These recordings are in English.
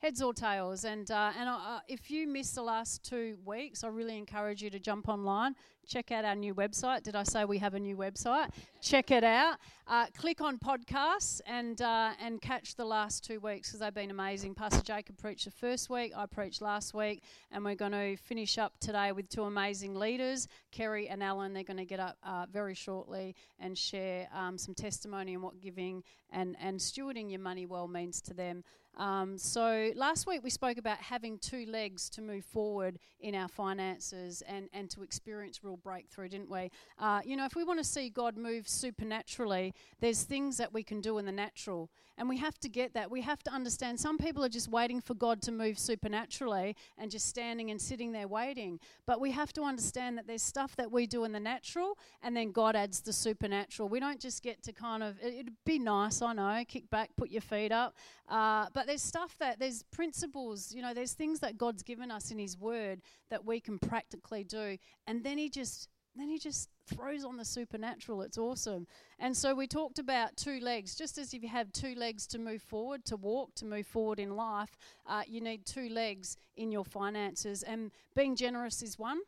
Heads or tails, and uh, and uh, if you missed the last two weeks, I really encourage you to jump online, check out our new website. Did I say we have a new website? check it out. Uh, click on podcasts and uh, and catch the last two weeks because they've been amazing. Pastor Jacob preached the first week, I preached last week, and we're going to finish up today with two amazing leaders, Kerry and Alan. They're going to get up uh, very shortly and share um, some testimony on what giving and and stewarding your money well means to them. Um, so last week we spoke about having two legs to move forward in our finances and, and to experience real breakthrough, didn't we? Uh, you know, if we want to see God move supernaturally, there's things that we can do in the natural. And we have to get that. We have to understand some people are just waiting for God to move supernaturally and just standing and sitting there waiting. But we have to understand that there's stuff that we do in the natural and then God adds the supernatural. We don't just get to kind of, it'd be nice, I know, kick back, put your feet up. Uh, but there's stuff that, there's principles, you know, there's things that God's given us in His Word that we can practically do. And then He just, then He just throws on the supernatural. It's awesome. And so we talked about two legs. Just as if you have two legs to move forward, to walk, to move forward in life, uh, you need two legs in your finances. And being generous is one.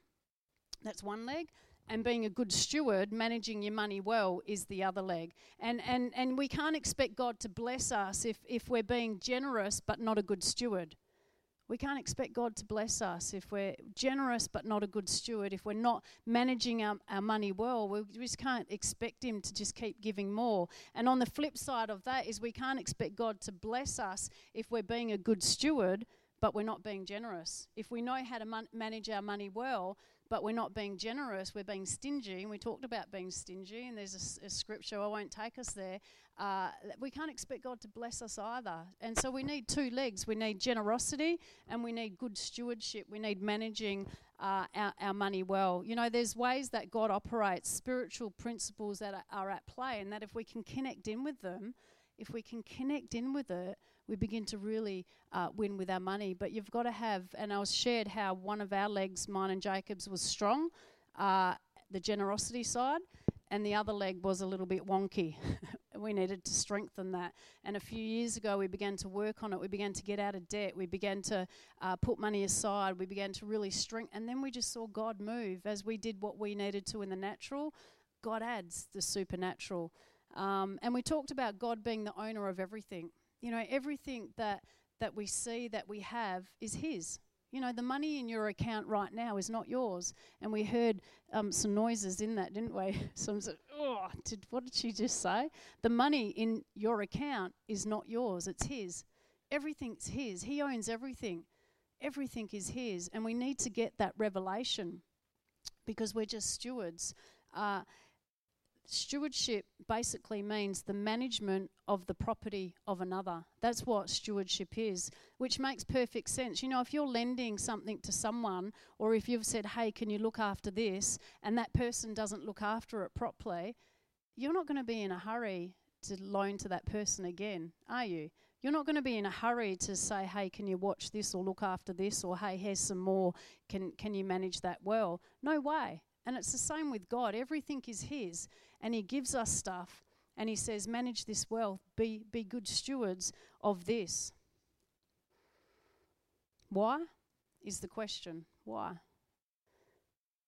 That's one leg and being a good steward, managing your money well, is the other leg. And, and, and we can't expect God to bless us if, if we're being generous but not a good steward. We can't expect God to bless us if we're generous but not a good steward, if we're not managing our, our money well. We just can't expect Him to just keep giving more. And on the flip side of that is we can't expect God to bless us if we're being a good steward but we're not being generous. If we know how to man- manage our money well, but we're not being generous, we're being stingy. And we talked about being stingy, and there's a, a scripture, I won't take us there. Uh, we can't expect God to bless us either. And so we need two legs we need generosity, and we need good stewardship. We need managing uh, our, our money well. You know, there's ways that God operates, spiritual principles that are, are at play, and that if we can connect in with them, if we can connect in with it, we begin to really uh, win with our money. But you've got to have, and I was shared how one of our legs, mine and Jacob's, was strong, uh, the generosity side, and the other leg was a little bit wonky. we needed to strengthen that. And a few years ago, we began to work on it. We began to get out of debt. We began to uh, put money aside. We began to really strengthen. And then we just saw God move as we did what we needed to in the natural. God adds the supernatural. Um, and we talked about God being the owner of everything. You know, everything that that we see that we have is His. You know, the money in your account right now is not yours. And we heard um, some noises in that, didn't we? some said, oh, did, what did she just say? The money in your account is not yours, it's His. Everything's His. He owns everything. Everything is His. And we need to get that revelation because we're just stewards. Uh, Stewardship basically means the management of the property of another. That's what stewardship is, which makes perfect sense. You know, if you're lending something to someone, or if you've said, hey, can you look after this, and that person doesn't look after it properly, you're not going to be in a hurry to loan to that person again, are you? You're not going to be in a hurry to say, hey, can you watch this or look after this, or hey, here's some more. Can, can you manage that well? No way. And it's the same with God. Everything is His and He gives us stuff and He says, manage this wealth, be, be good stewards of this. Why? Is the question. Why?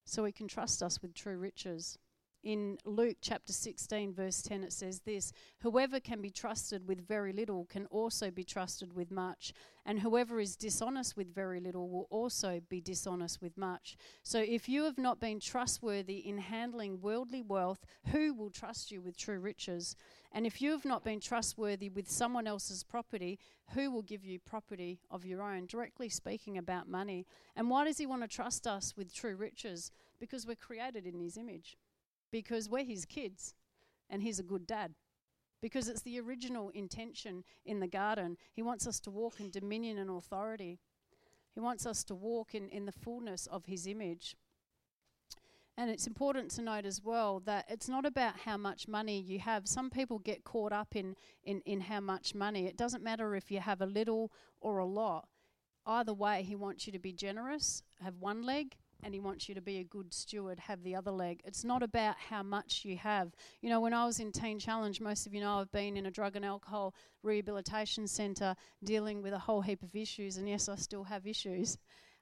So He can trust us with true riches in Luke chapter 16, verse 10, it says this Whoever can be trusted with very little can also be trusted with much, and whoever is dishonest with very little will also be dishonest with much. So if you have not been trustworthy in handling worldly wealth, who will trust you with true riches? And if you have not been trustworthy with someone else's property, who will give you property of your own? Directly speaking about money. And why does he want to trust us with true riches? Because we're created in his image because we're his kids and he's a good dad. Because it's the original intention in the garden. He wants us to walk in dominion and authority. He wants us to walk in, in the fullness of his image. And it's important to note as well that it's not about how much money you have. Some people get caught up in, in, in how much money. It doesn't matter if you have a little or a lot. Either way, he wants you to be generous, have one leg, and He wants you to be a good steward, have the other leg. It's not about how much you have. You know, when I was in Teen Challenge, most of you know I've been in a drug and alcohol rehabilitation centre dealing with a whole heap of issues, and yes, I still have issues.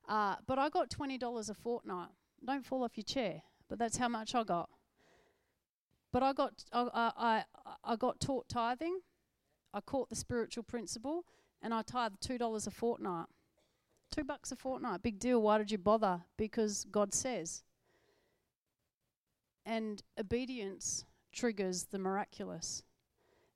Uh, but I got $20 a fortnight. Don't fall off your chair, but that's how much I got. But I got, I, I, I got taught tithing, I caught the spiritual principle, and I tithed $2 a fortnight. Two bucks a fortnight, big deal. Why did you bother? Because God says. And obedience triggers the miraculous.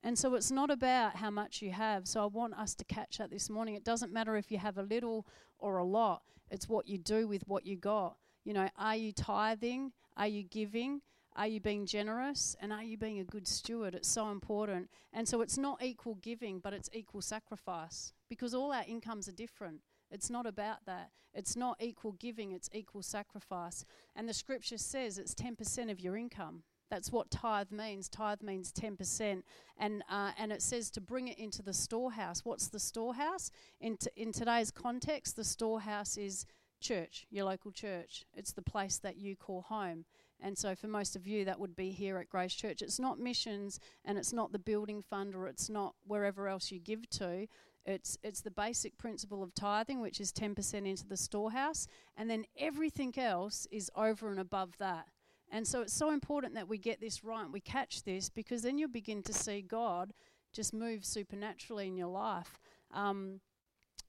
And so it's not about how much you have. So I want us to catch that this morning. It doesn't matter if you have a little or a lot, it's what you do with what you got. You know, are you tithing? Are you giving? Are you being generous? And are you being a good steward? It's so important. And so it's not equal giving, but it's equal sacrifice because all our incomes are different. It's not about that. It's not equal giving, it's equal sacrifice. And the scripture says it's 10% of your income. That's what tithe means. Tithe means 10%. And, uh, and it says to bring it into the storehouse. What's the storehouse? In, t- in today's context, the storehouse is church, your local church. It's the place that you call home. And so, for most of you, that would be here at Grace Church. It's not missions and it's not the building fund or it's not wherever else you give to. It's, it's the basic principle of tithing, which is 10% into the storehouse, and then everything else is over and above that. And so it's so important that we get this right, we catch this, because then you'll begin to see God just move supernaturally in your life. Um,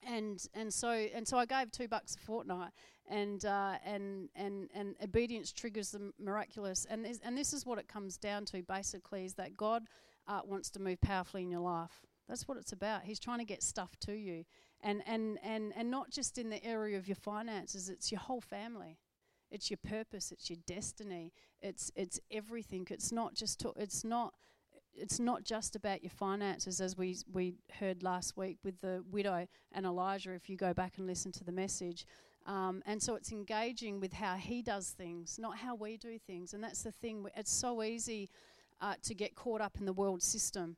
and and so and so I gave two bucks a fortnight, and uh, and and and obedience triggers the miraculous, and this, and this is what it comes down to basically is that God uh, wants to move powerfully in your life. That's what it's about. He's trying to get stuff to you. And, and, and, and not just in the area of your finances, it's your whole family. It's your purpose, it's your destiny, it's, it's everything. It's not just, to, it's not, it's not just about your finances, as we, we heard last week with the widow and Elijah, if you go back and listen to the message. Um, and so it's engaging with how he does things, not how we do things. And that's the thing, it's so easy uh, to get caught up in the world system.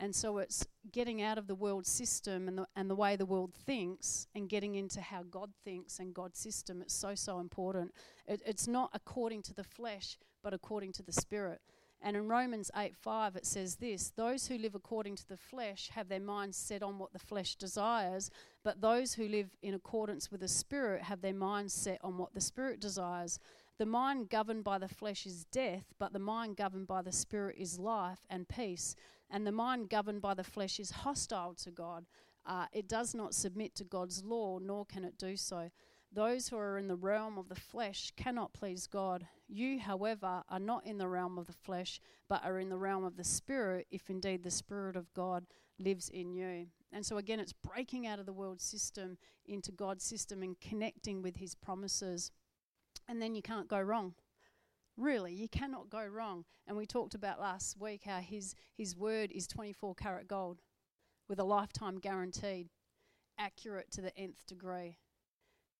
And so it's getting out of the world system and the, and the way the world thinks and getting into how God thinks and God's system. It's so, so important. It, it's not according to the flesh, but according to the Spirit. And in Romans 8 5, it says this Those who live according to the flesh have their minds set on what the flesh desires, but those who live in accordance with the Spirit have their minds set on what the Spirit desires. The mind governed by the flesh is death, but the mind governed by the Spirit is life and peace. And the mind governed by the flesh is hostile to God. Uh, it does not submit to God's law, nor can it do so. Those who are in the realm of the flesh cannot please God. You, however, are not in the realm of the flesh, but are in the realm of the Spirit, if indeed the Spirit of God lives in you. And so, again, it's breaking out of the world system into God's system and connecting with His promises. And then you can't go wrong. Really, you cannot go wrong. And we talked about last week how his, his word is 24 karat gold with a lifetime guaranteed, accurate to the nth degree.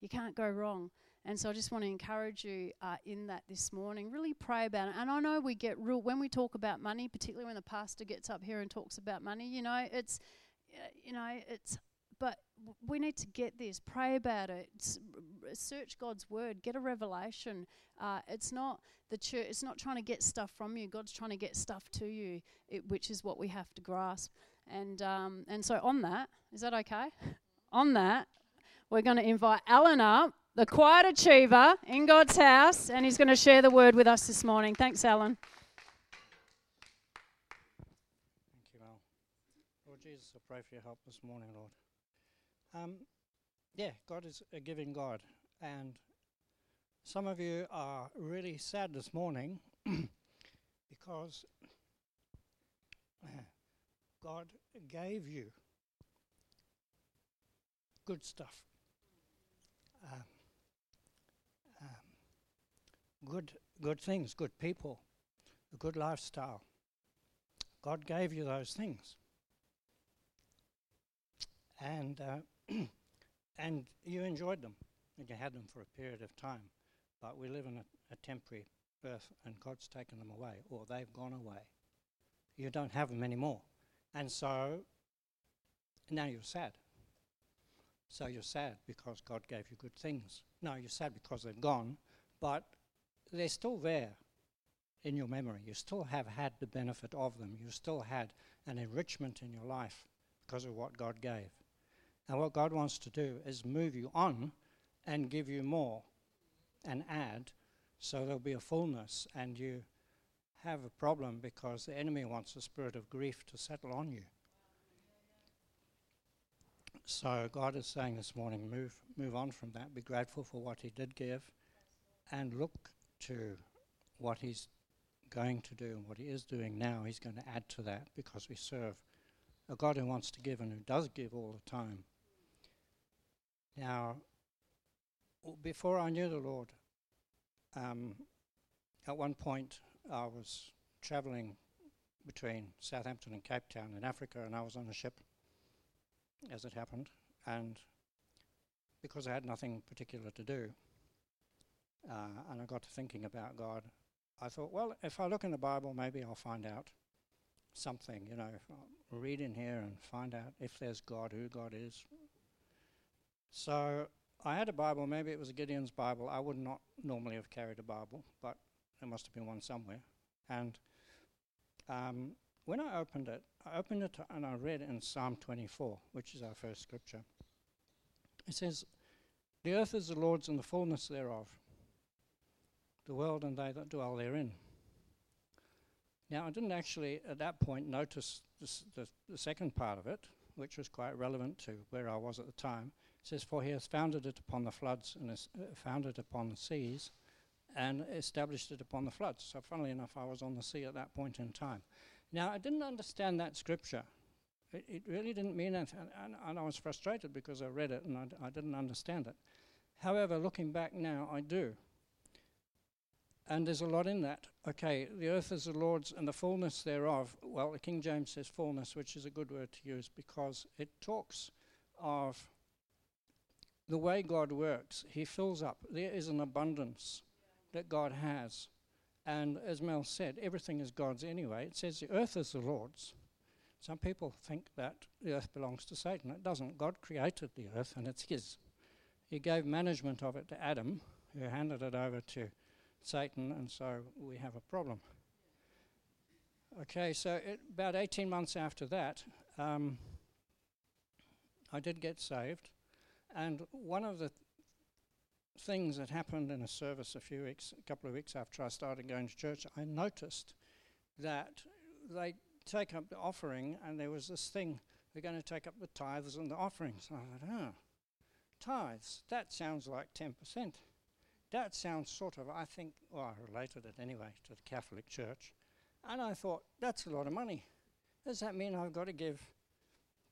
You can't go wrong. And so I just want to encourage you uh, in that this morning. Really pray about it. And I know we get real, when we talk about money, particularly when the pastor gets up here and talks about money, you know, it's, uh, you know, it's we need to get this, pray about it, search God's word, get a revelation. Uh, it's not the church, it's not trying to get stuff from you. God's trying to get stuff to you, it, which is what we have to grasp. And um, and so on that, is that okay? on that, we're going to invite Alan up, the quiet achiever in God's house, and he's going to share the word with us this morning. Thanks, Alan. Thank you, Al. Lord Jesus, I pray for your help this morning, Lord. Um, yeah, God is a giving God. And some of you are really sad this morning because God gave you good stuff, um, um, good good things, good people, a good lifestyle. God gave you those things, and uh, and you enjoyed them, and you had them for a period of time. But we live in a, a temporary earth, and God's taken them away, or they've gone away. You don't have them anymore. And so now you're sad. So you're sad because God gave you good things. No, you're sad because they're gone, but they're still there in your memory. You still have had the benefit of them. You still had an enrichment in your life because of what God gave. And what God wants to do is move you on and give you more and add so there'll be a fullness and you have a problem because the enemy wants a spirit of grief to settle on you. So God is saying this morning, move move on from that. Be grateful for what He did give, and look to what He's going to do and what He is doing now. He's going to add to that because we serve a God who wants to give and who does give all the time. Now, before I knew the Lord, um, at one point I was traveling between Southampton and Cape Town in Africa, and I was on a ship as it happened, and because I had nothing particular to do, uh, and I got to thinking about God, I thought, well, if I look in the Bible, maybe I'll find out something, you know, read in here and find out if there's God, who God is. So I had a Bible, maybe it was a Gideon's Bible. I would not normally have carried a Bible, but there must have been one somewhere. And um, when I opened it, I opened it and I read in Psalm 24, which is our first scripture. It says, The earth is the Lord's and the fullness thereof, the world and they that dwell therein. Now, I didn't actually at that point notice the, the second part of it, which was quite relevant to where I was at the time. Says, For he has founded it upon the floods and has uh, founded upon the seas and established it upon the floods. So, funnily enough, I was on the sea at that point in time. Now, I didn't understand that scripture. It, it really didn't mean anything. And, and, I was frustrated because I read it and I d- I didn't understand it. However, looking back now, I do. And there's a lot in that. Okay, the earth is the Lord's and the fullness thereof. Well, the King James says fullness, which is a good word to use because it talks of the way God works. He fills up. There is an abundance that God has. And as Mel said, everything is God's anyway. It says the earth is the Lord's. Some people think that the earth belongs to Satan. It doesn't. God created the earth and it's His. He gave management of it to Adam, who handed it over to Satan, and so we have a problem. Okay, so it, about 18 months after that, um, I did get saved. And one of the things that happened in a service a few weeks, a couple of weeks after I started going to church, I noticed that they take up the offering, and there was this thing they're going to take up the tithes and the offerings. And I thought, oh, tithes, that sounds like 10%. That sounds sort of, I think, well, I related it anyway to the Catholic Church. And I thought, that's a lot of money. Does that mean I've got to give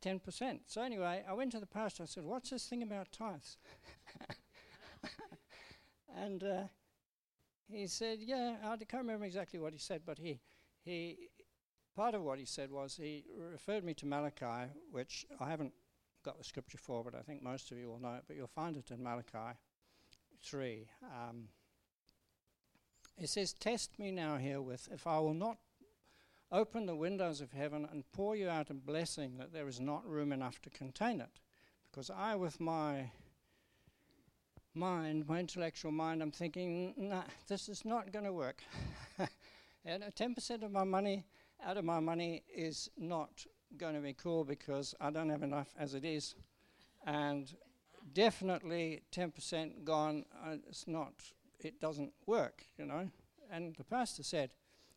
10%? So anyway, I went to the pastor. I said, what's this thing about tithes? and uh, he said, "Yeah, I can't remember exactly what he said, but he he part of what he said was he referred me to Malachi, which I haven't got the scripture for, but I think most of you will know it. But you'll find it in Malachi three. Um, it says, "Test me now herewith, if I will not." Open the windows of heaven and pour you out a blessing that there is not room enough to contain it. Because I, with my mind, my intellectual mind, I'm thinking, nah, this is not going to work. and 10% of my money out of my money is not going to be cool because I don't have enough as it is. And definitely 10% gone, uh, it's not, it doesn't work, you know. And the pastor said,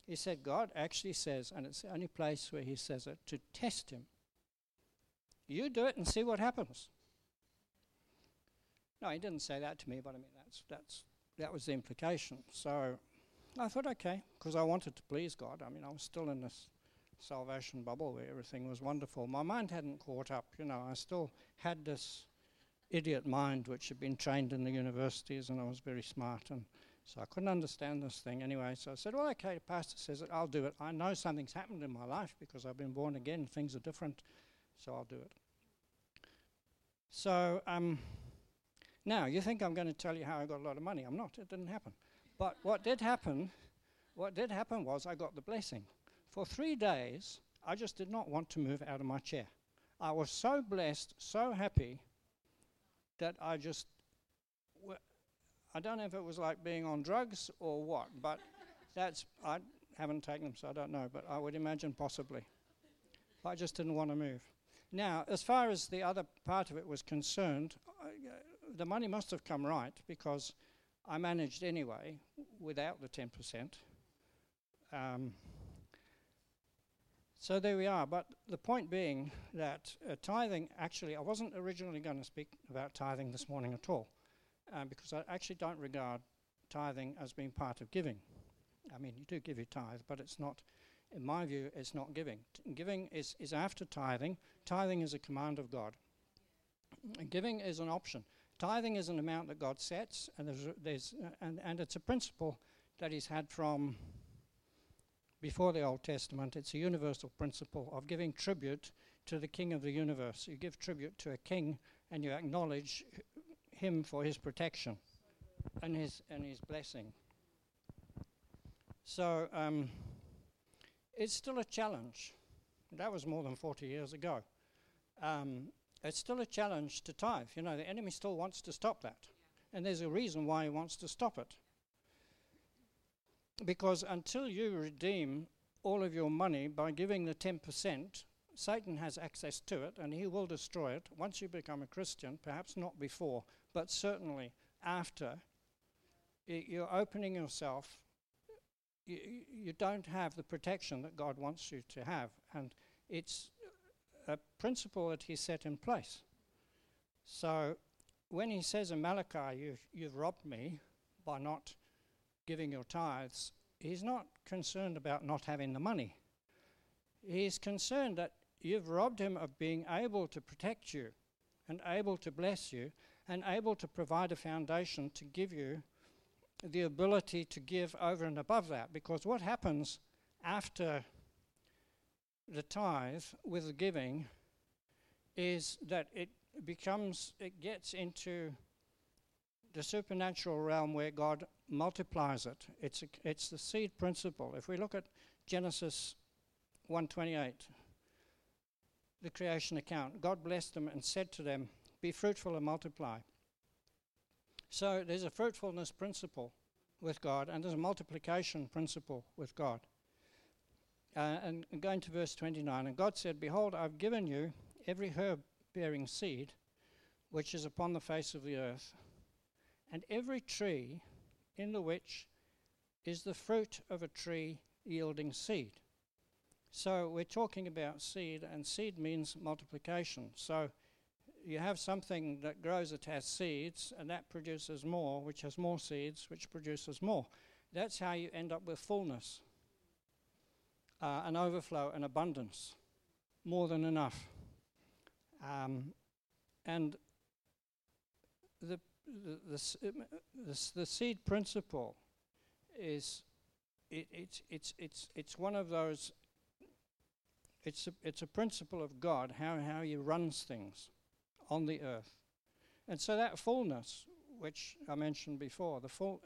he said, God actually says, and it's the only place where he says it, to test him. You do it and see what happens. No, he didn't say that to me, but I mean, that's, that's, that was the implication. So I thought, okay, because I wanted to please God. I mean, I was still in this salvation bubble where everything was wonderful. My mind hadn't caught up, you know, I still had this idiot mind which had been trained in the universities and I was very smart and so I couldn't understand this thing anyway. So I said, well, okay, the pastor says it, I'll do it. I know something's happened in my life because I've been born again, things are different, so I'll do it. So, um, now, you think I'm going to tell you how I got a lot of money. I'm not. It didn't happen. But what did happen, what did happen was I got the blessing. For three days, I just did not want to move out of my chair. I was so blessed, so happy that I just, I don't know if it was like being on drugs or what, but that's, I haven't taken them, so I don't know, but I would imagine possibly. I just didn't want to move. Now, as far as the other part of it was concerned, uh, the money must have come right because I managed anyway without the 10%. Um, so there we are. But the point being that uh, tithing, actually, I wasn't originally going to speak about tithing this morning at all, uh, because I actually don't regard tithing as being part of giving. I mean, you do give your tithe, but it's not, in my view, it's not giving. T- giving is, is after tithing. Tithing is a command of God. giving is an option. Tithing is an amount that God sets, and there's, there's uh, and, and it's a principle that He's had from before the Old Testament. It's a universal principle of giving tribute to the King of the universe. You give tribute to a king, and you acknowledge him for his protection and his and his blessing. So um, it's still a challenge. That was more than 40 years ago. Um, it's still a challenge to tithe. You know, the enemy still wants to stop that. And there's a reason why he wants to stop it. Because until you redeem all of your money by giving the 10%, Satan has access to it and he will destroy it once you become a Christian, perhaps not before, but certainly after. You're opening yourself. You, you don't have the protection that God wants you to have. And it's a principle that he set in place. So when he says in Malachi, you've, you've robbed me by not giving your tithes, he's not concerned about not having the money. He's concerned that you've robbed him of being able to protect you and able to bless you and able to provide a foundation to give you the ability to give over and above that. Because what happens after the tithe with the giving is that it becomes, it gets into the supernatural realm where God multiplies it. It's, a, it's the seed principle. If we look at Genesis 1:28, the creation account, God blessed them and said to them, "Be fruitful and multiply." So there's a fruitfulness principle with God, and there's a multiplication principle with God. Uh, and going to verse 29, and God said, Behold, I've given you every herb bearing seed which is upon the face of the earth, and every tree in the which is the fruit of a tree yielding seed. So we're talking about seed, and seed means multiplication. So you have something that grows that has seeds, and that produces more, which has more seeds, which produces more. That's how you end up with fullness uh, an overflow, an abundance, more than enough. Um, and the, the, the, the, the seed principle is it, it's, it's, it's, it's one of those, it's a, it's a principle of God, how, how He runs things on the earth. And so that fullness, which I mentioned before, the full,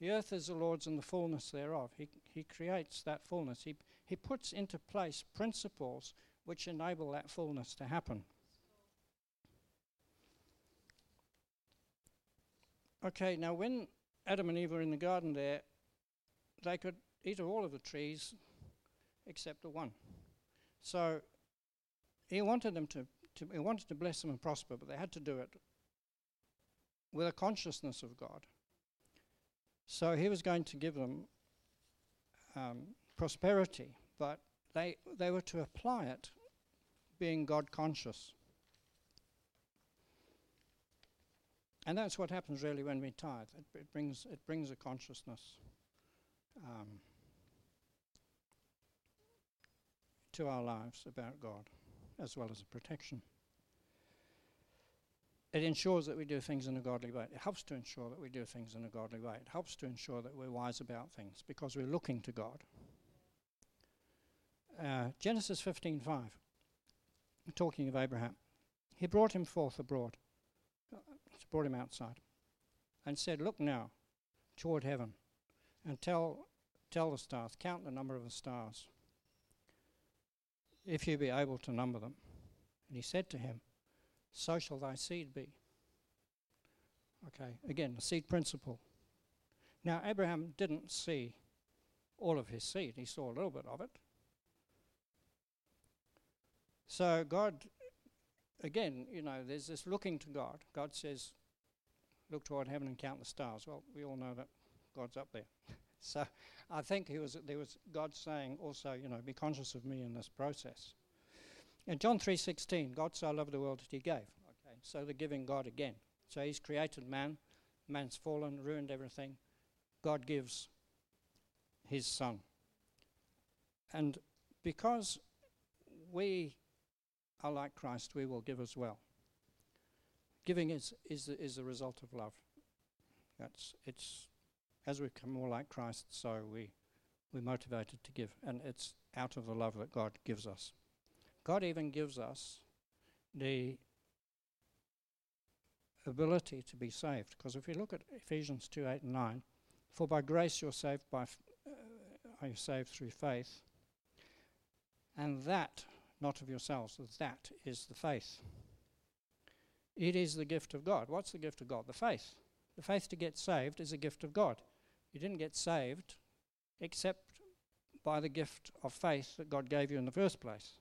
the earth is the Lord's and the fullness thereof. He, he creates that fullness. He, he puts into place principles which enable that fullness to happen. Okay, now when Adam and Eve were in the garden there, they could eat of all of the trees except the one. So he wanted them to, to he wanted to bless them and prosper, but they had to do it with a consciousness of God. So he was going to give them um, prosperity, but they, they were to apply it being God conscious. And that's what happens really when we tithe. It, it brings, it brings a consciousness um, to our lives about God, as well as a protection. It ensures that we do things in a godly way. It helps to ensure that we do things in a godly way. It helps to ensure that we're wise about things because we're looking to God. Uh, Genesis 15:5, talking of Abraham, he brought him forth abroad, uh, brought him outside, and said, "Look now toward heaven, and tell tell the stars, count the number of the stars, if you be able to number them." And he said to him, "So shall thy seed be." Okay, again, the seed principle. Now, Abraham didn't see all of his seed, he saw a little bit of it. So, God, again, you know, there's this looking to God. God says, Look toward heaven and count the stars. Well, we all know that God's up there. so, I think he was, there was God saying also, you know, be conscious of me in this process. In John 3:16, God so loved the world that he gave. Okay, so the giving God again. So he's created man, man's fallen, ruined everything. God gives his son. And because we are like Christ, we will give as well. Giving is, is, is a result of love. That's, it's, as we become more like Christ, so we, we're motivated to give. And it's out of the love that God gives us. God even gives us the ability to be saved. Because if you look at Ephesians 2 8 and 9, for by grace you're saved by f- uh, are saved through faith, and that not of yourselves, that is the faith. It is the gift of God. What's the gift of God? The faith. The faith to get saved is a gift of God. You didn't get saved except by the gift of faith that God gave you in the first place.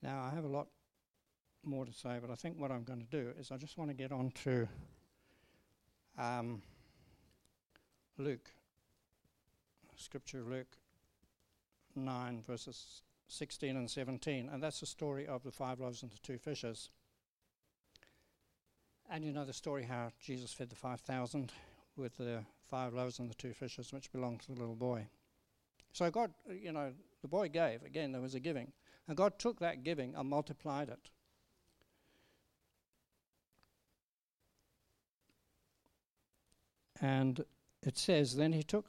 Now, I have a lot more to say, but I think what I'm going to do is I just want to get on to um, Luke, scripture Luke 9, verses 16 and 17, and that's the story of the five loaves and the two fishes. And you know the story how Jesus fed the 5,000 with the five loaves and the two fishes, which belonged to the little boy. So God, you know, the boy gave. Again, there was a giving. And God took that giving and multiplied it. And it says, then he took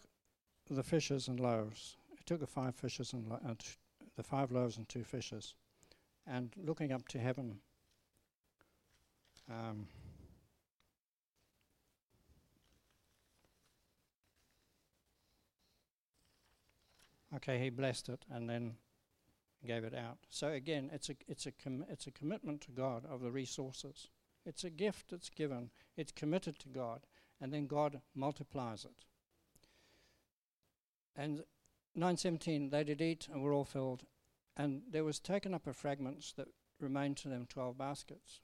the fishes and loaves. He took the five fishes and lo- uh, t- the five loaves and two fishes, and looking up to heaven. Um, okay, he blessed it and then gave it out. So again, it's a it's a com- it's a commitment to God of the resources. It's a gift that's given. It's committed to God, and then God multiplies it. And 917, they did eat and were all filled, and there was taken up of fragments that remained to them 12 baskets.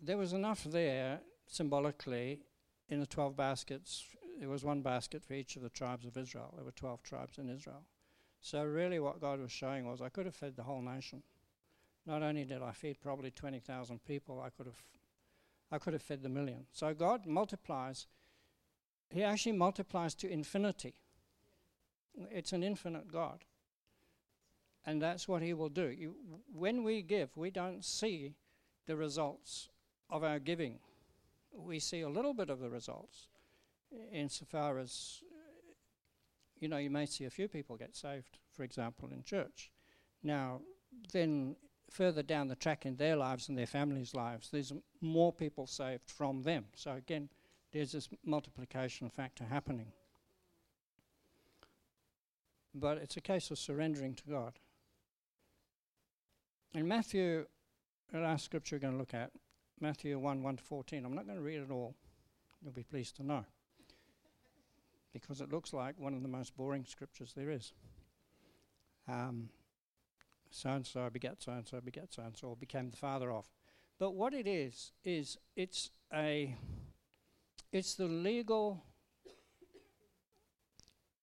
There was enough there symbolically in the 12 baskets. There was one basket for each of the tribes of Israel. There were 12 tribes in Israel. So, really, what God was showing was I could have fed the whole nation. Not only did I feed probably 20,000 people, I could have I could have fed the million. So God multiplies. He actually multiplies to infinity. It's an infinite God. And that's what He will do. You, when we give, we don't see the results of our giving. We see a little bit of the results insofar as, you know, you may see a few people get saved, for example, in church. Now, then further down the track in their lives and their families' lives, there's more people saved from them. So again, there's this multiplication factor happening. But it's a case of surrendering to God. In Matthew, the last scripture we're going to look at, Matthew 1 1 to 14, I'm not going to read it all. You'll be pleased to know. Because it looks like one of the most boring scriptures there is. Um, so and so begat so and so begat so and so became the father of. But what it is is it's a it's the legal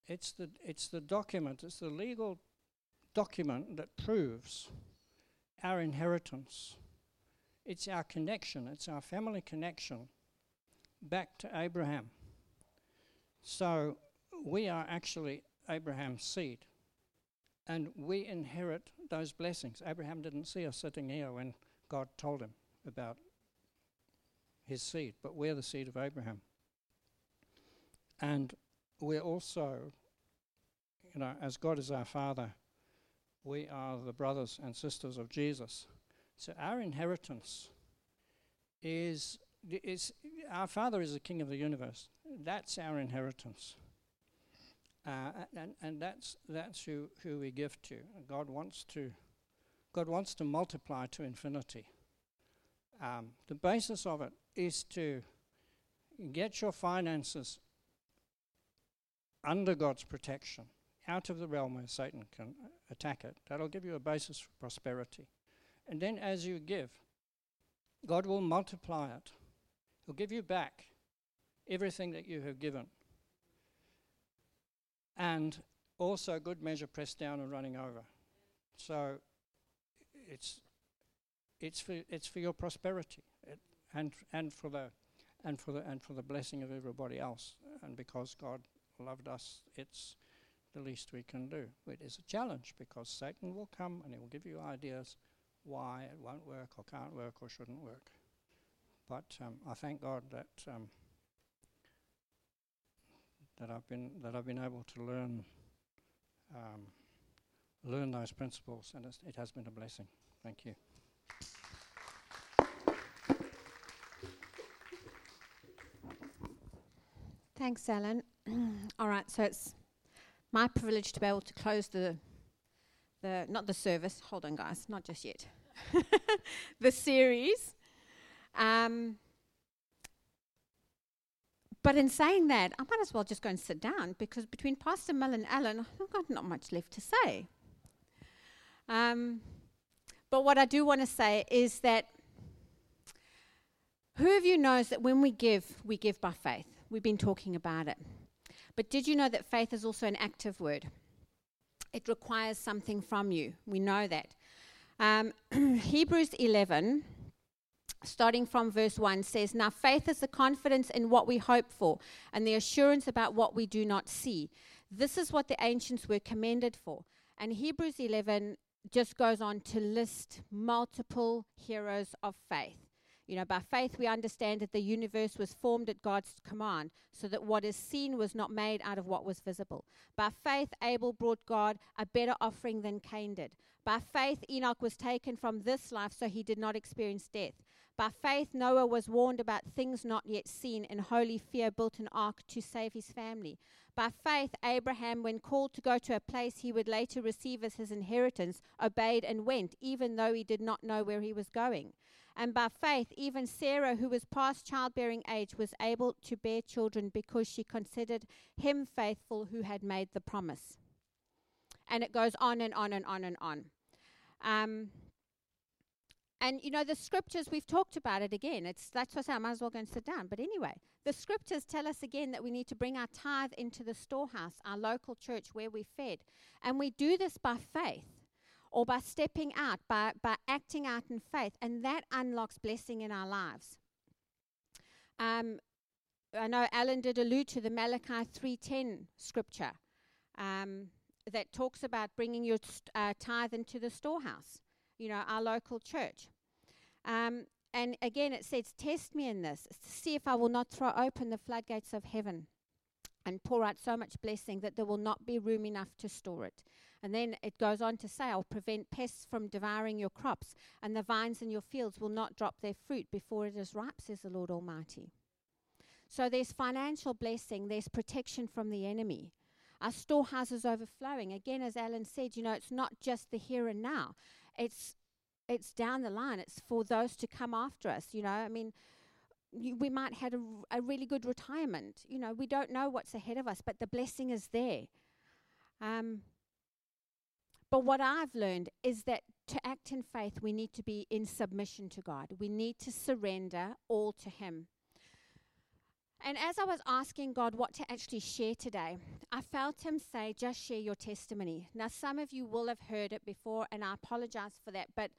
it's the it's the document, it's the legal document that proves our inheritance. It's our connection, it's our family connection back to Abraham. So we are actually Abraham's seed and we inherit those blessings. Abraham didn't see us sitting here when God told him about his seed, but we're the seed of Abraham. And we're also, you know, as God is our Father, we are the brothers and sisters of Jesus. So our inheritance is, is our Father is the King of the universe. That's our inheritance. Uh, and, and that's, that's who, who we give to. God wants to God wants to multiply to infinity. Um, the basis of it is to get your finances under God's protection, out of the realm where Satan can attack it. That'll give you a basis for prosperity. And then as you give, God will multiply it. He'll give you back everything that you have given. And also good measure pressed down and running over. So it's it's for it's for your prosperity it, and and for the and for the and for the blessing of everybody else. And because God loved us, it's the least we can do. It is a challenge because Satan will come and he will give you ideas why it won't work or can't work or shouldn't work. But um, I thank God that um, that I've been that I've been able to learn um, learn those principles, and it has been a blessing. Thank you. Thanks, Alan. All right, so it's my privilege to be able to close the the not the service. Hold on, guys, not just yet. the series. Um, but in saying that, I might as well just go and sit down because between Pastor Mill and Alan, I've got not much left to say. Um, but what I do want to say is that who of you knows that when we give, we give by faith? We've been talking about it. But did you know that faith is also an active word? It requires something from you. We know that. Um, Hebrews 11 starting from verse 1, says, Now faith is the confidence in what we hope for and the assurance about what we do not see. This is what the ancients were commended for. And Hebrews 11 just goes on to list multiple heroes of faith. You know, by faith we understand that the universe was formed at God's command, so that what is seen was not made out of what was visible. By faith Abel brought God a better offering than Cain did. By faith Enoch was taken from this life so he did not experience death. By faith, Noah was warned about things not yet seen, and holy fear built an ark to save his family. By faith, Abraham, when called to go to a place he would later receive as his inheritance, obeyed and went, even though he did not know where he was going. And by faith, even Sarah, who was past childbearing age, was able to bear children because she considered him faithful who had made the promise. And it goes on and on and on and on. Um, and you know, the scriptures, we've talked about it again. It's that's what I I might as well go and sit down. But anyway, the scriptures tell us again that we need to bring our tithe into the storehouse, our local church where we fed. And we do this by faith or by stepping out, by, by acting out in faith, and that unlocks blessing in our lives. Um, I know Alan did allude to the Malachi 3:10 scripture um, that talks about bringing your st- uh, tithe into the storehouse you know, our local church. Um, and again, it says, Test me in this, see if I will not throw open the floodgates of heaven and pour out so much blessing that there will not be room enough to store it. And then it goes on to say, I'll prevent pests from devouring your crops, and the vines in your fields will not drop their fruit before it is ripe, says the Lord Almighty. So there's financial blessing, there's protection from the enemy. Our storehouse is overflowing. Again, as Alan said, you know, it's not just the here and now it's it's down the line. It's for those to come after us. You know, I mean, you, we might have a, a really good retirement. You know, we don't know what's ahead of us, but the blessing is there. Um, but what I've learned is that to act in faith, we need to be in submission to God. We need to surrender all to Him. And as I was asking God what to actually share today, I felt Him say, just share your testimony. Now, some of you will have heard it before, and I apologize for that, but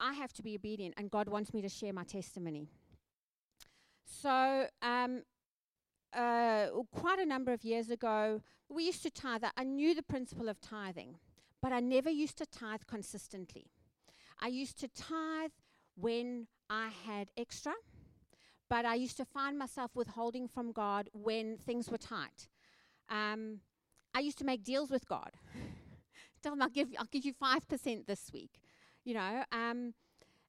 I have to be obedient, and God wants me to share my testimony. So, um, uh, quite a number of years ago, we used to tithe. I knew the principle of tithing, but I never used to tithe consistently. I used to tithe when I had extra but I used to find myself withholding from God when things were tight. Um, I used to make deals with God. Tell him I'll give I'll give you five percent this week, you know. Um,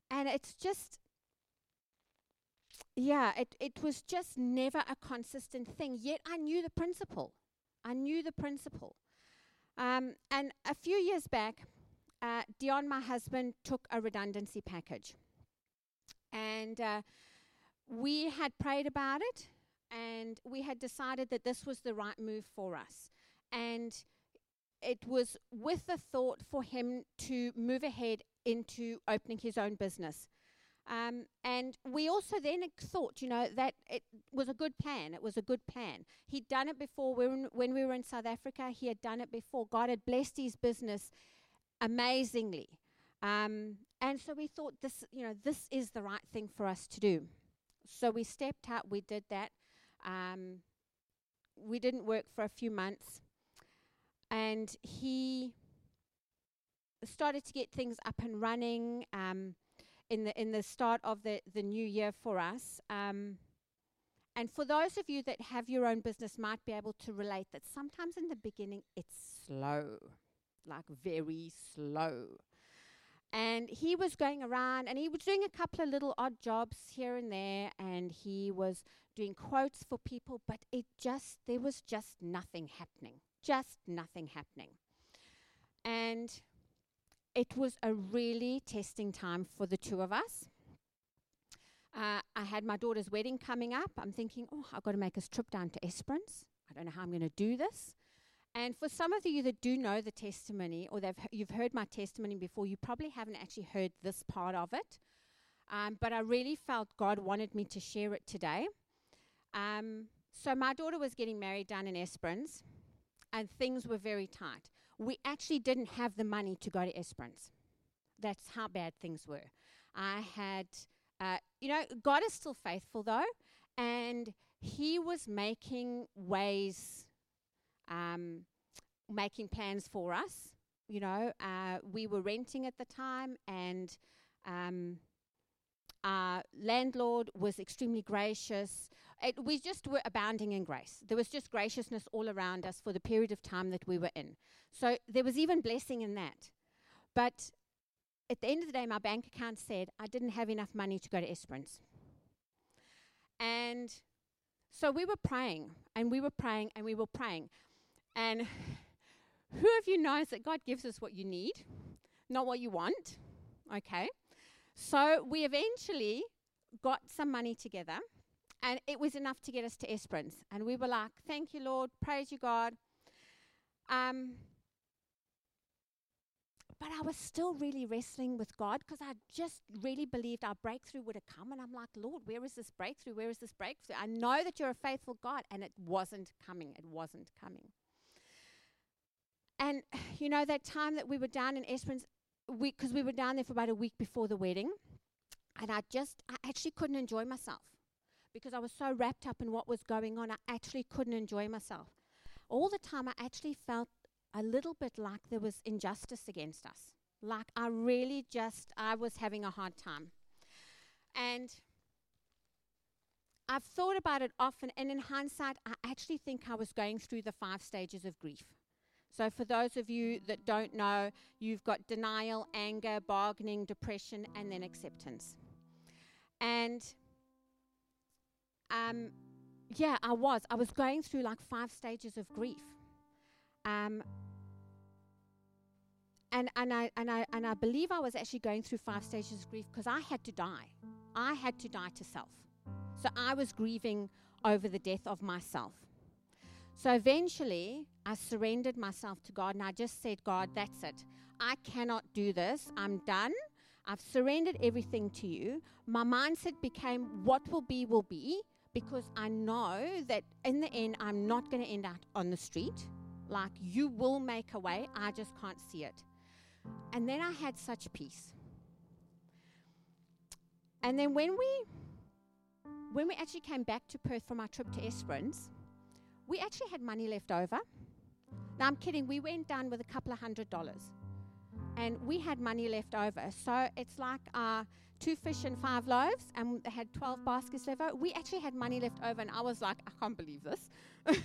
and it's just, yeah, it it was just never a consistent thing. Yet I knew the principle. I knew the principle. Um, and a few years back, uh, Dion, my husband, took a redundancy package. And uh, we had prayed about it and we had decided that this was the right move for us. And it was with the thought for him to move ahead into opening his own business. Um, and we also then thought, you know, that it was a good plan. It was a good plan. He'd done it before when, we were in South Africa. He had done it before. God had blessed his business amazingly. Um, and so we thought this, you know, this is the right thing for us to do. So we stepped up, We did that. Um, we didn't work for a few months, and he started to get things up and running. Um, in the in the start of the, the new year for us. Um, and for those of you that have your own business, might be able to relate that sometimes in the beginning it's slow, like very slow. And he was going around and he was doing a couple of little odd jobs here and there, and he was doing quotes for people, but it just, there was just nothing happening. Just nothing happening. And it was a really testing time for the two of us. Uh, I had my daughter's wedding coming up. I'm thinking, oh, I've got to make a trip down to Esperance. I don't know how I'm going to do this. And for some of you that do know the testimony, or you've heard my testimony before, you probably haven't actually heard this part of it. Um, but I really felt God wanted me to share it today. Um, so my daughter was getting married down in Esperance, and things were very tight we actually didn't have the money to go to Esperance. That's how bad things were. I had, uh, you know, God is still faithful though, and He was making ways, um, making plans for us. You know, uh, we were renting at the time, and um, our landlord was extremely gracious. It, we just were abounding in grace. There was just graciousness all around us for the period of time that we were in. So there was even blessing in that. But at the end of the day, my bank account said I didn't have enough money to go to Esperance. And so we were praying, and we were praying, and we were praying. And who of you knows that God gives us what you need, not what you want? Okay. So we eventually got some money together and it was enough to get us to Esperance. And we were like, Thank you, Lord. Praise you, God. Um, but I was still really wrestling with God because I just really believed our breakthrough would have come. And I'm like, Lord, where is this breakthrough? Where is this breakthrough? I know that you're a faithful God. And it wasn't coming. It wasn't coming. And, you know, that time that we were down in Esperance, because we, we were down there for about a week before the wedding, and I just, I actually couldn't enjoy myself because I was so wrapped up in what was going on, I actually couldn't enjoy myself. All the time, I actually felt a little bit like there was injustice against us. Like I really just, I was having a hard time. And I've thought about it often, and in hindsight, I actually think I was going through the five stages of grief. So, for those of you that don't know, you've got denial, anger, bargaining, depression, and then acceptance. And um, yeah, I was. I was going through like five stages of grief. Um, and, and, I, and, I, and I believe I was actually going through five stages of grief because I had to die. I had to die to self. So I was grieving over the death of myself. So eventually, I surrendered myself to God and I just said, God, that's it. I cannot do this. I'm done. I've surrendered everything to you. My mindset became, what will be, will be because I know that in the end, I'm not going to end up on the street. Like, you will make a way, I just can't see it. And then I had such peace. And then when we when we actually came back to Perth from our trip to Esperance, we actually had money left over. Now I'm kidding, we went down with a couple of hundred dollars. And we had money left over. So it's like our two fish and five loaves, and they had 12 baskets left over. We actually had money left over, and I was like, I can't believe this.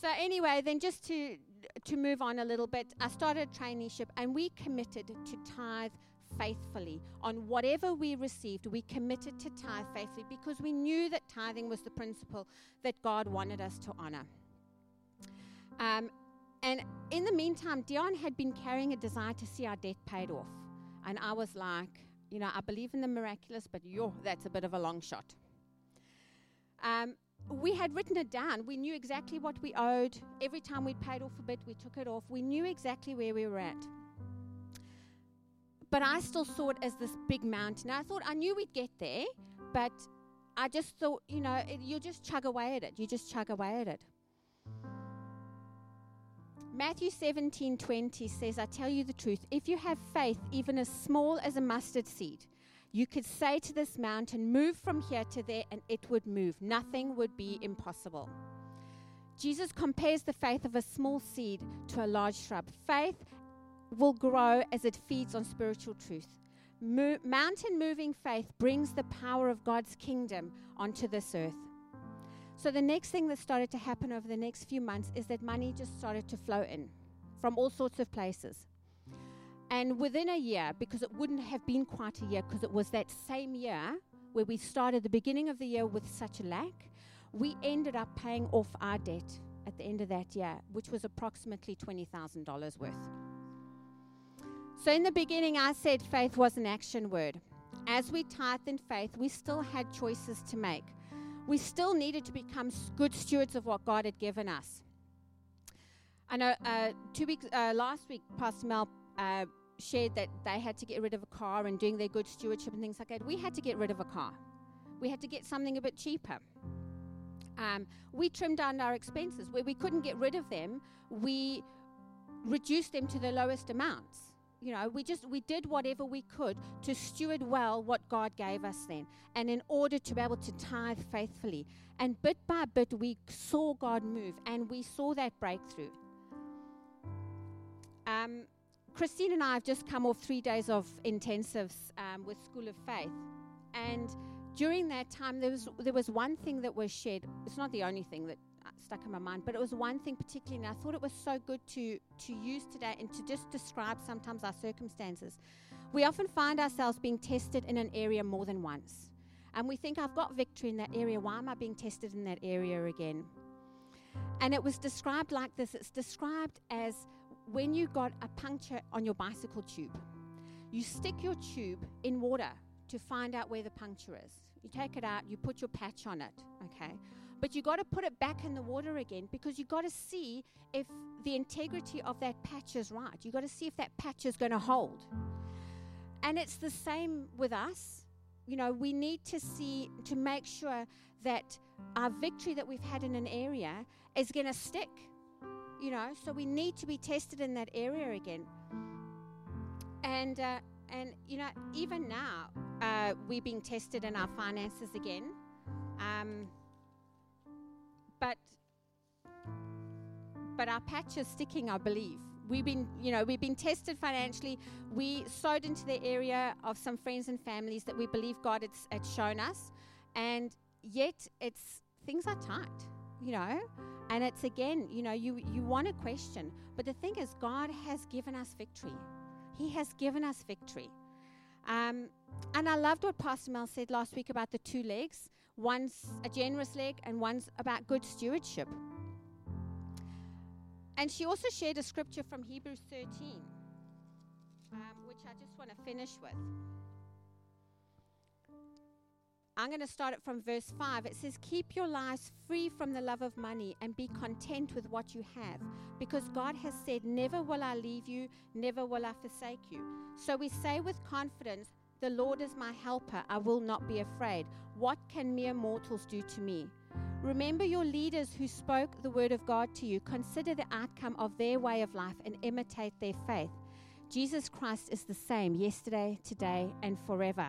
so anyway, then just to to move on a little bit, I started a traineeship, and we committed to tithe faithfully on whatever we received. We committed to tithe faithfully because we knew that tithing was the principle that God wanted us to honor. Um, and in the meantime, Dion had been carrying a desire to see our debt paid off. And I was like, you know, I believe in the miraculous, but yo, that's a bit of a long shot. Um, we had written it down. We knew exactly what we owed. Every time we paid off a bit, we took it off. We knew exactly where we were at. But I still saw it as this big mountain. I thought I knew we'd get there, but I just thought, you know, it, you just chug away at it. You just chug away at it. Matthew 17 20 says, I tell you the truth, if you have faith even as small as a mustard seed, you could say to this mountain, Move from here to there, and it would move. Nothing would be impossible. Jesus compares the faith of a small seed to a large shrub. Faith will grow as it feeds on spiritual truth. Mo- mountain moving faith brings the power of God's kingdom onto this earth. So, the next thing that started to happen over the next few months is that money just started to flow in from all sorts of places. And within a year, because it wouldn't have been quite a year, because it was that same year where we started the beginning of the year with such a lack, we ended up paying off our debt at the end of that year, which was approximately $20,000 worth. So, in the beginning, I said faith was an action word. As we tithed in faith, we still had choices to make. We still needed to become good stewards of what God had given us. I know uh, two weeks uh, last week, Pastor Mel uh, shared that they had to get rid of a car and doing their good stewardship and things like that. We had to get rid of a car. We had to get something a bit cheaper. Um, we trimmed down our expenses. Where we couldn't get rid of them, we reduced them to the lowest amounts. You know, we just we did whatever we could to steward well what God gave us then, and in order to be able to tithe faithfully. And bit by bit, we saw God move, and we saw that breakthrough. Um, Christine and I have just come off three days of intensives um, with School of Faith, and during that time, there was there was one thing that was shared. It's not the only thing that stuck in my mind, but it was one thing particularly, and I thought it was so good to to use today and to just describe sometimes our circumstances. We often find ourselves being tested in an area more than once, and we think I've got victory in that area. Why am I being tested in that area again? And it was described like this. It's described as when you got a puncture on your bicycle tube, you stick your tube in water to find out where the puncture is. You take it out, you put your patch on it, okay? But you got to put it back in the water again because you got to see if the integrity of that patch is right. You got to see if that patch is going to hold. And it's the same with us. You know, we need to see to make sure that our victory that we've had in an area is going to stick you know, so we need to be tested in that area again. And uh, and you know, even now, uh, we're being tested in our finances again. Um, but but our patch is sticking, I believe. We've been, you know, we've been tested financially. We sowed into the area of some friends and families that we believe God had, had shown us, and yet it's things are tight, you know. And it's again, you know, you, you want to question. But the thing is, God has given us victory. He has given us victory. Um, and I loved what Pastor Mel said last week about the two legs one's a generous leg, and one's about good stewardship. And she also shared a scripture from Hebrews 13, um, which I just want to finish with. I'm going to start it from verse 5. It says, Keep your lives free from the love of money and be content with what you have, because God has said, Never will I leave you, never will I forsake you. So we say with confidence, The Lord is my helper, I will not be afraid. What can mere mortals do to me? Remember your leaders who spoke the word of God to you. Consider the outcome of their way of life and imitate their faith. Jesus Christ is the same yesterday, today, and forever.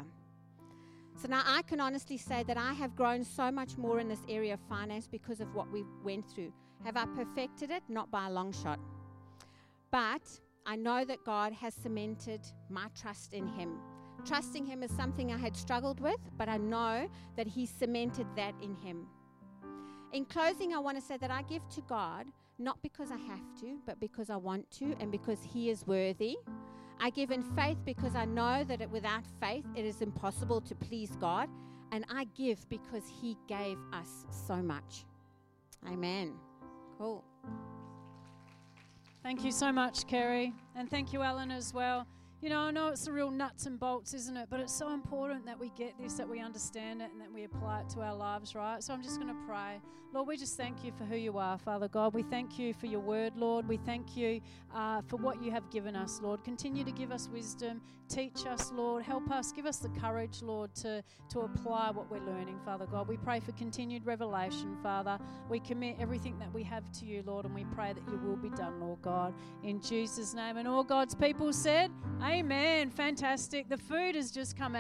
So now I can honestly say that I have grown so much more in this area of finance because of what we went through. Have I perfected it? Not by a long shot. But I know that God has cemented my trust in Him. Trusting Him is something I had struggled with, but I know that He cemented that in Him. In closing, I want to say that I give to God not because I have to, but because I want to and because He is worthy. I give in faith because I know that it, without faith it is impossible to please God. And I give because He gave us so much. Amen. Cool. Thank you so much, Kerry. And thank you, Ellen, as well. You know, I know it's the real nuts and bolts, isn't it? But it's so important that we get this, that we understand it, and that we apply it to our lives, right? So I'm just going to pray. Lord, we just thank you for who you are, Father God. We thank you for your word, Lord. We thank you uh, for what you have given us, Lord. Continue to give us wisdom. Teach us, Lord. Help us. Give us the courage, Lord, to, to apply what we're learning, Father God. We pray for continued revelation, Father. We commit everything that we have to you, Lord, and we pray that you will be done, Lord God. In Jesus' name. And all God's people said, Amen. Fantastic. The food has just come out.